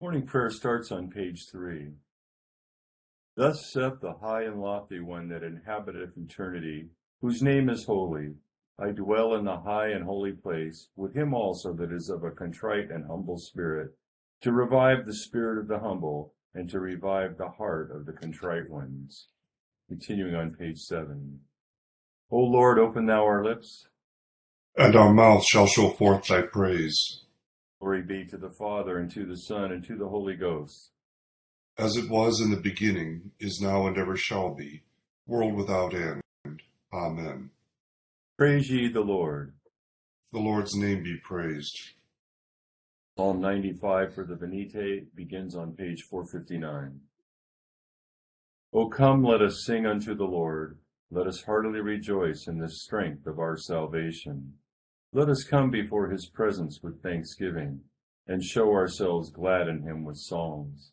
Morning prayer starts on page three. Thus saith the high and lofty one that inhabiteth eternity, whose name is holy. I dwell in the high and holy place, with him also that is of a contrite and humble spirit, to revive the spirit of the humble, and to revive the heart of the contrite ones. Continuing on page seven. O Lord, open thou our lips. And our mouth shall show forth thy praise. Glory be to the Father, and to the Son, and to the Holy Ghost. As it was in the beginning, is now, and ever shall be, world without end. Amen. Praise ye the Lord. The Lord's name be praised. Psalm 95 for the Venite begins on page 459. O come, let us sing unto the Lord. Let us heartily rejoice in the strength of our salvation. Let us come before his presence with thanksgiving, and show ourselves glad in him with songs.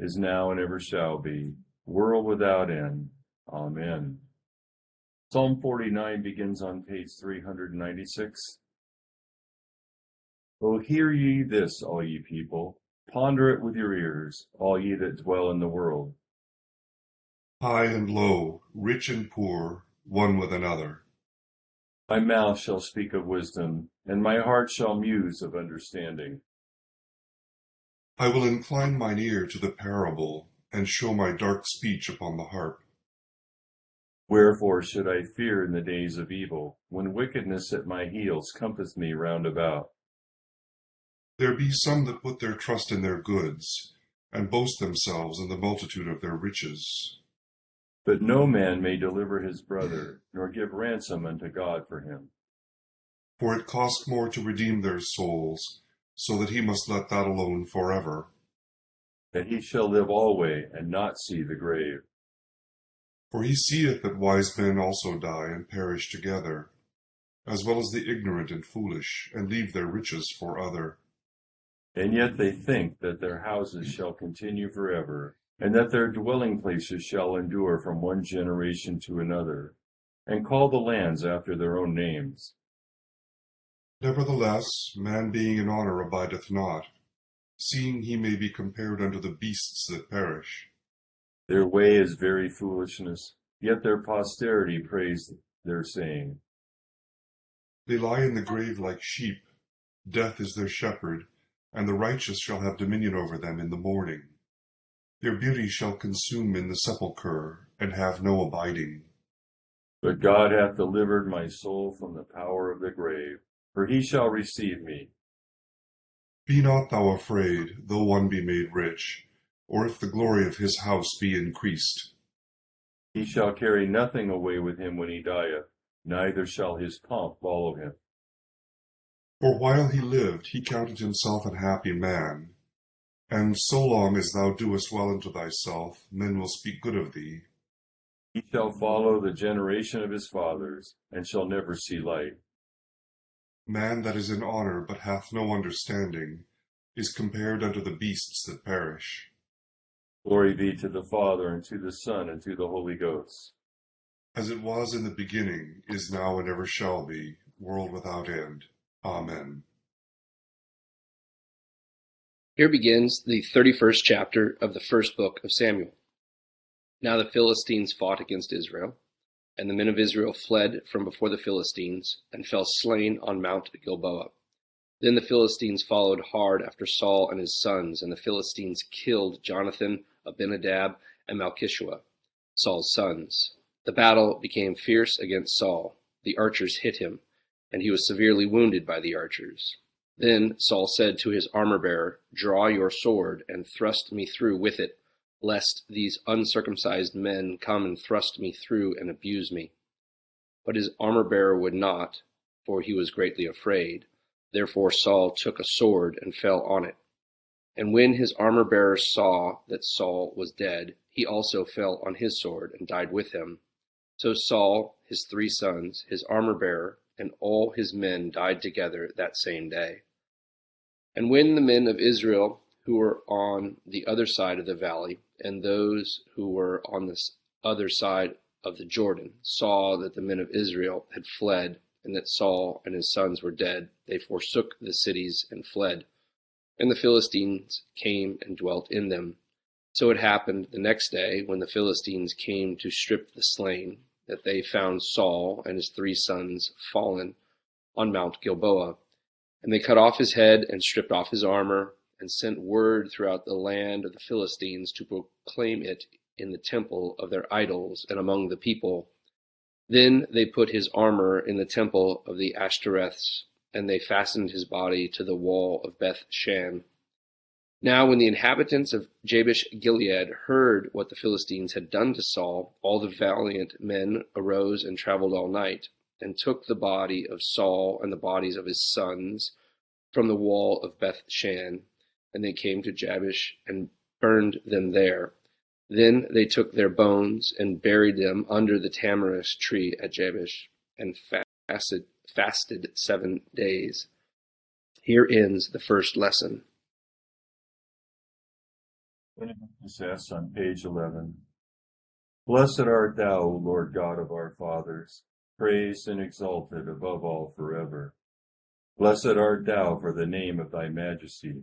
is now, and ever shall be, world without end. Amen. Psalm 49 begins on page 396. O hear ye this, all ye people, ponder it with your ears, all ye that dwell in the world. High and low, rich and poor, one with another. My mouth shall speak of wisdom, and my heart shall muse of understanding. I will incline mine ear to the parable, and show my dark speech upon the harp. Wherefore should I fear in the days of evil, when wickedness at my heels compasseth me round about? There be some that put their trust in their goods, and boast themselves in the multitude of their riches. But no man may deliver his brother, nor give ransom unto God for him. For it cost more to redeem their souls, so that he must let that alone forever. That he shall live alway, and not see the grave. For he seeth that wise men also die and perish together, as well as the ignorant and foolish, and leave their riches for other. And yet they think that their houses shall continue forever, and that their dwelling places shall endure from one generation to another, and call the lands after their own names. Nevertheless, man being in honor abideth not, seeing he may be compared unto the beasts that perish. Their way is very foolishness, yet their posterity praise their saying. They lie in the grave like sheep, death is their shepherd, and the righteous shall have dominion over them in the morning. Their beauty shall consume in the sepulchre, and have no abiding. But God hath delivered my soul from the power of the grave, for he shall receive me. Be not thou afraid, though one be made rich, or if the glory of his house be increased. He shall carry nothing away with him when he dieth, neither shall his pomp follow him. For while he lived, he counted himself an happy man and so long as thou doest well unto thyself, men will speak good of thee. He shall follow the generation of his fathers, and shall never see light. Man that is in honor, but hath no understanding, is compared unto the beasts that perish. Glory be to the Father, and to the Son, and to the Holy Ghost as it was in the beginning, is now, and ever shall be, world without end. Amen. Here begins the 31st chapter of the first book of Samuel. Now the Philistines fought against Israel, and the men of Israel fled from before the Philistines, and fell slain on Mount Gilboa. Then the Philistines followed hard after Saul and his sons, and the Philistines killed Jonathan, Abinadab, and Malchishua, Saul's sons. The battle became fierce against Saul. The archers hit him, and he was severely wounded by the archers. Then Saul said to his armor bearer, Draw your sword and thrust me through with it, lest these uncircumcised men come and thrust me through and abuse me. But his armor bearer would not, for he was greatly afraid. Therefore Saul took a sword and fell on it. And when his armor bearer saw that Saul was dead, he also fell on his sword and died with him. So Saul, his three sons, his armor bearer, and all his men died together that same day. And when the men of Israel who were on the other side of the valley and those who were on the other side of the Jordan saw that the men of Israel had fled and that Saul and his sons were dead, they forsook the cities and fled. And the Philistines came and dwelt in them. So it happened the next day when the Philistines came to strip the slain that they found Saul and his three sons fallen on Mount Gilboa. And they cut off his head and stripped off his armor and sent word throughout the land of the Philistines to proclaim it in the temple of their idols and among the people. Then they put his armor in the temple of the Ashtoreths, and they fastened his body to the wall of Beth Shan. Now, when the inhabitants of Jabesh Gilead heard what the Philistines had done to Saul, all the valiant men arose and traveled all night, and took the body of Saul and the bodies of his sons from the wall of Beth Shan, and they came to Jabesh and burned them there. Then they took their bones and buried them under the tamarisk tree at Jabesh, and fasted, fasted seven days. Here ends the first lesson. Says on page 11 Blessed art thou, O Lord God of our fathers, praised and exalted above all forever. Blessed art thou for the name of thy majesty,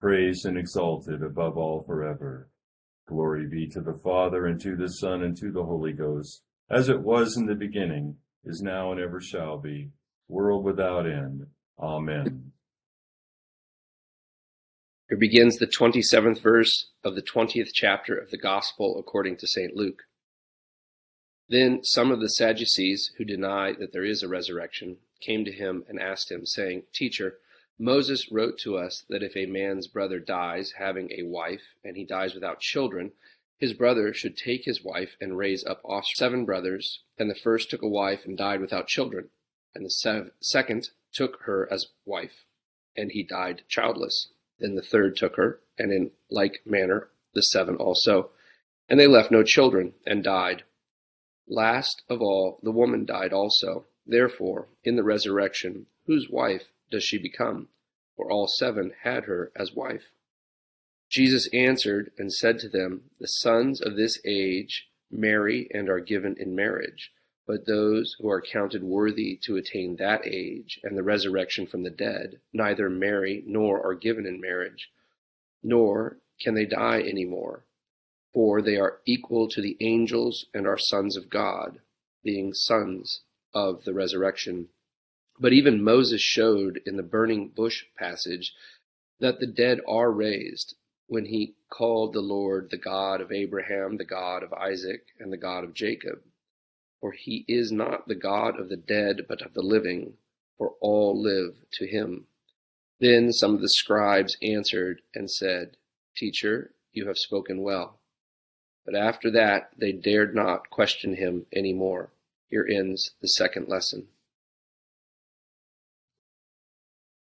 praised and exalted above all forever. Glory be to the Father, and to the Son, and to the Holy Ghost, as it was in the beginning, is now, and ever shall be, world without end. Amen. Here begins the 27th verse of the 20th chapter of the Gospel according to St. Luke. Then some of the Sadducees, who deny that there is a resurrection, came to him and asked him, saying, Teacher, Moses wrote to us that if a man's brother dies, having a wife, and he dies without children, his brother should take his wife and raise up offspring. Seven brothers, and the first took a wife and died without children, and the second took her as wife, and he died childless. Then the third took her, and in like manner the seven also. And they left no children, and died. Last of all, the woman died also. Therefore, in the resurrection, whose wife does she become? For all seven had her as wife. Jesus answered and said to them, The sons of this age marry and are given in marriage but those who are counted worthy to attain that age and the resurrection from the dead neither marry nor are given in marriage, nor can they die any more, for they are equal to the angels and are sons of God, being sons of the resurrection. But even Moses showed in the burning bush passage that the dead are raised when he called the Lord the God of Abraham, the God of Isaac, and the God of Jacob for he is not the God of the dead, but of the living, for all live to him. Then some of the scribes answered and said, Teacher, you have spoken well. But after that they dared not question him any more. Here ends the second lesson.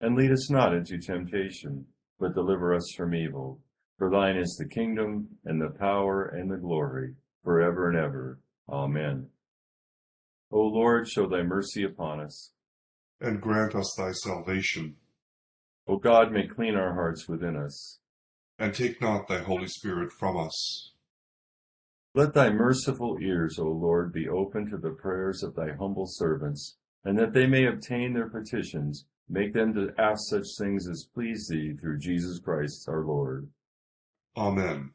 and lead us not into temptation, but deliver us from evil. For thine is the kingdom, and the power, and the glory, for ever and ever. Amen. O Lord, show thy mercy upon us. And grant us thy salvation. O God, may clean our hearts within us. And take not thy Holy Spirit from us. Let thy merciful ears, O Lord, be open to the prayers of thy humble servants, and that they may obtain their petitions Make them to ask such things as please thee through Jesus Christ our Lord. Amen.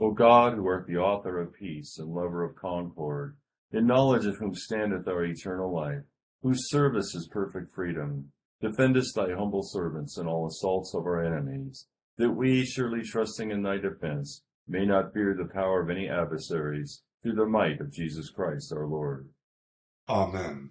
O God, who art the author of peace and lover of concord, in knowledge of whom standeth our eternal life, whose service is perfect freedom, defendest thy humble servants in all assaults of our enemies, that we, surely trusting in thy defense, may not fear the power of any adversaries, through the might of Jesus Christ our Lord. Amen.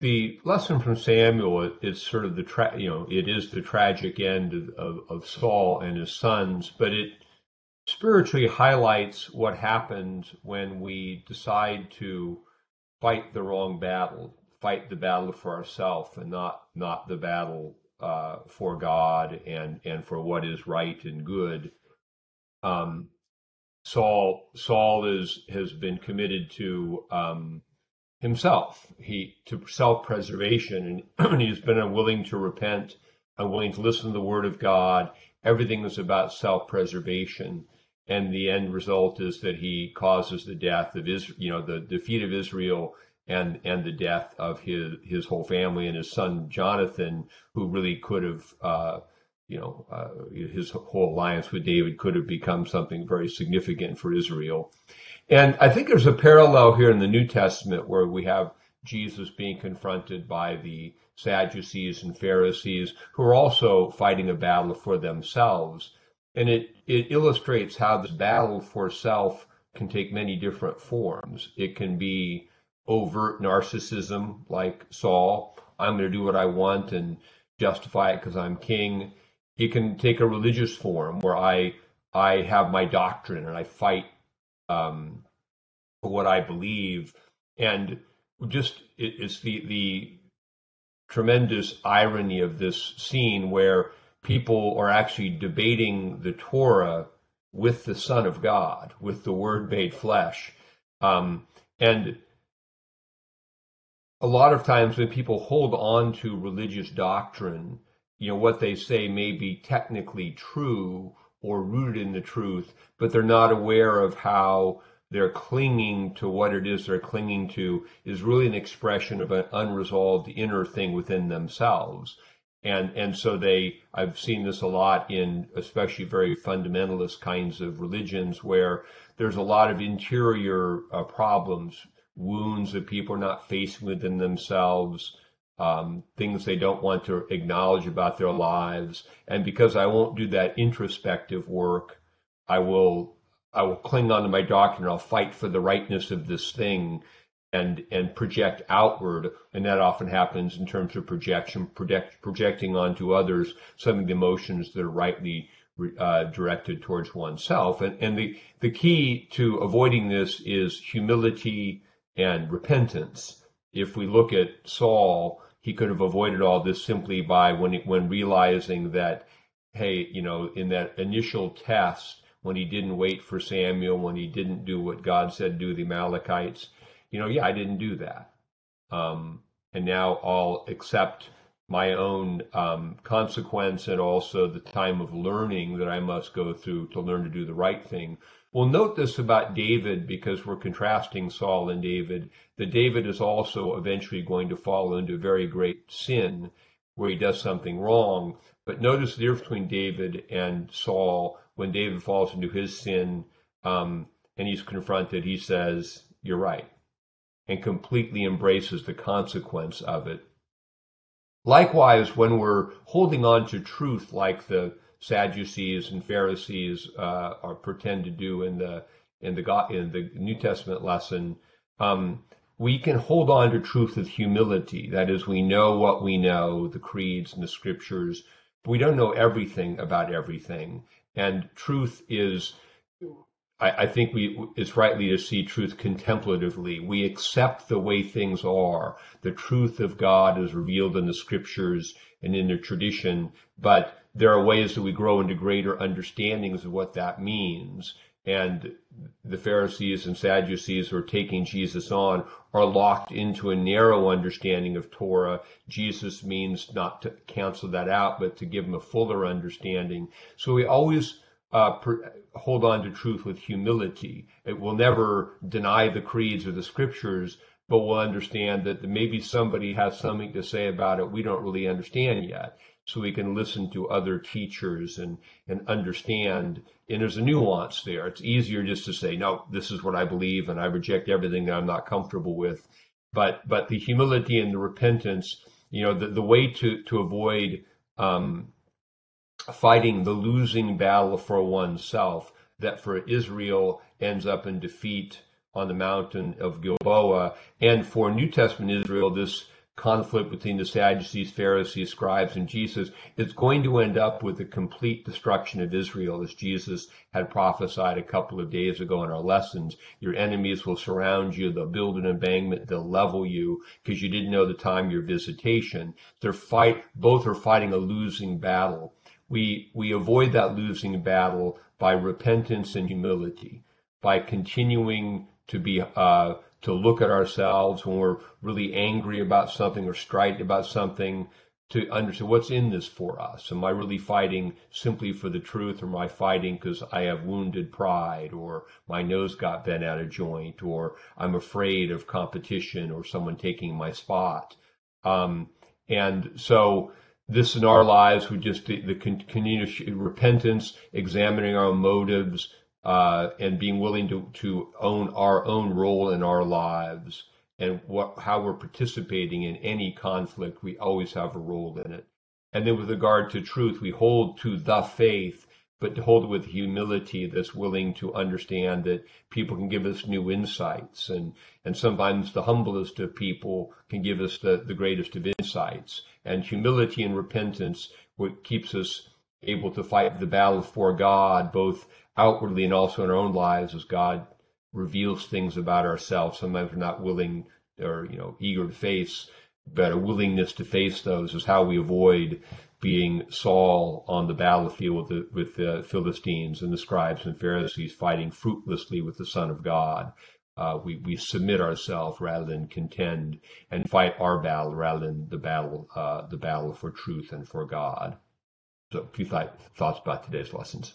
The lesson from Samuel is sort of the tra- you know it is the tragic end of, of, Saul and his sons, but it spiritually highlights what happens when we decide to fight the wrong battle, fight the battle for ourselves and not not the battle uh, for God and and for what is right and good. Um, Saul Saul is has been committed to um, himself. He to self-preservation, and he's been unwilling to repent, unwilling to listen to the word of God. Everything is about self-preservation, and the end result is that he causes the death of Israel, you know, the defeat of Israel and and the death of his his whole family and his son Jonathan, who really could have. Uh, you know, uh, his whole alliance with David could have become something very significant for Israel. And I think there's a parallel here in the New Testament where we have Jesus being confronted by the Sadducees and Pharisees who are also fighting a battle for themselves. and it, it illustrates how this battle for self can take many different forms. It can be overt narcissism, like Saul. I'm going to do what I want and justify it because I'm king. It can take a religious form where I I have my doctrine and I fight um, for what I believe, and just it, it's the the tremendous irony of this scene where people are actually debating the Torah with the Son of God, with the Word made flesh. Um, and a lot of times when people hold on to religious doctrine, you know, what they say may be technically true or rooted in the truth, but they're not aware of how they're clinging to what it is they're clinging to is really an expression of an unresolved inner thing within themselves. And and so they I've seen this a lot in especially very fundamentalist kinds of religions where there's a lot of interior uh, problems, wounds that people are not facing within themselves, um, things they don't want to acknowledge about their lives, and because I won't do that introspective work, I will I will cling on to my doctrine. I'll fight for the rightness of this thing, and and project outward, and that often happens in terms of projection, project, projecting onto others some of the emotions that are rightly uh, directed towards oneself. And and the the key to avoiding this is humility and repentance. If we look at Saul, he could have avoided all this simply by when when realizing that, hey, you know, in that initial test when he didn't wait for Samuel, when he didn't do what God said do the Amalekites, you know, yeah, I didn't do that. Um, and now I'll accept my own um, consequence and also the time of learning that I must go through to learn to do the right thing. We'll note this about David because we're contrasting Saul and David, that David is also eventually going to fall into very great sin where he does something wrong. But notice the difference between David and Saul. When David falls into his sin um, and he's confronted, he says, You're right and completely embraces the consequence of it. Likewise, when we're holding on to truth like the Sadducees and Pharisees uh, are pretend to do in the in the in the New Testament lesson, um, we can hold on to truth with humility. That is, we know what we know, the creeds and the scriptures, but we don't know everything about everything. And truth is I, I think we it's rightly to see truth contemplatively. We accept the way things are. The truth of God is revealed in the scriptures and in the tradition, but there are ways that we grow into greater understandings of what that means. And the Pharisees and Sadducees who are taking Jesus on are locked into a narrow understanding of Torah. Jesus means not to cancel that out, but to give them a fuller understanding. So we always uh, per, hold on to truth with humility. It will never deny the creeds or the scriptures, but will understand that maybe somebody has something to say about it we don't really understand yet. So we can listen to other teachers and, and understand. And there's a nuance there. It's easier just to say, no, this is what I believe and I reject everything that I'm not comfortable with. But, but the humility and the repentance, you know, the, the way to, to avoid, um, fighting the losing battle for oneself that for Israel ends up in defeat on the mountain of Gilboa. And for New Testament Israel, this conflict between the Sadducees, Pharisees, scribes, and Jesus is going to end up with the complete destruction of Israel, as Jesus had prophesied a couple of days ago in our lessons. Your enemies will surround you, they'll build an embankment, they'll level you because you didn't know the time of your visitation. They're fight both are fighting a losing battle we, we avoid that losing battle by repentance and humility, by continuing to be, uh, to look at ourselves when we're really angry about something or strident about something, to understand what's in this for us. Am I really fighting simply for the truth, or am I fighting because I have wounded pride, or my nose got bent out of joint, or I'm afraid of competition or someone taking my spot? Um, and so this in our lives would just the, the continuous repentance, examining our motives, uh, and being willing to, to own our own role in our lives and what how we're participating in any conflict. We always have a role in it. And then with regard to truth, we hold to the faith. But to hold it with humility that's willing to understand that people can give us new insights. And and sometimes the humblest of people can give us the, the greatest of insights. And humility and repentance what keeps us able to fight the battle for God both outwardly and also in our own lives as God reveals things about ourselves. Sometimes we're not willing or you know eager to face but a willingness to face those is how we avoid being Saul on the battlefield with the, with the Philistines and the scribes and Pharisees fighting fruitlessly with the Son of God. Uh, we, we submit ourselves rather than contend and fight our battle rather than the battle uh, the battle for truth and for God. So, a few th- thoughts about today's lessons.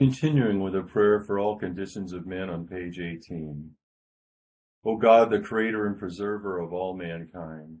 Continuing with a prayer for all conditions of men on page 18. O God, the creator and preserver of all mankind,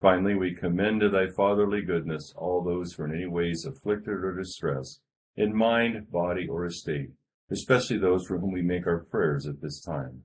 Finally, we commend to thy fatherly goodness all those who are in any ways afflicted or distressed, in mind, body, or estate, especially those for whom we make our prayers at this time.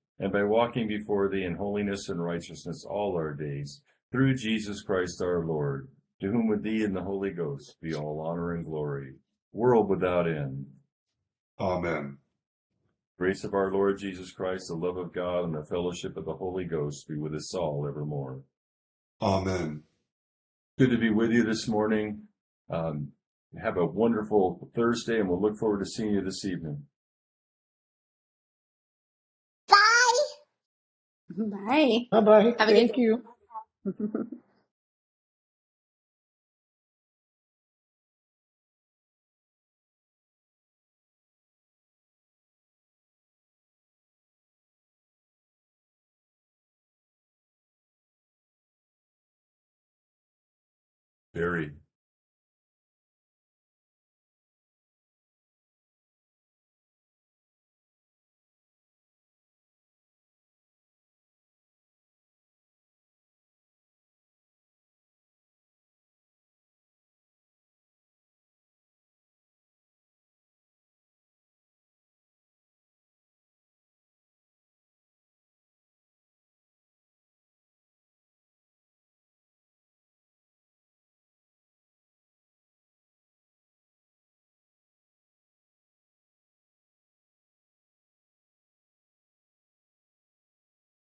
and by walking before thee in holiness and righteousness all our days, through Jesus Christ our Lord, to whom with thee and the Holy Ghost be all honor and glory, world without end. Amen. Grace of our Lord Jesus Christ, the love of God, and the fellowship of the Holy Ghost be with us all evermore. Amen. Good to be with you this morning. Um, have a wonderful Thursday, and we'll look forward to seeing you this evening. Bye. Bye bye. Have a good Thank you. Very.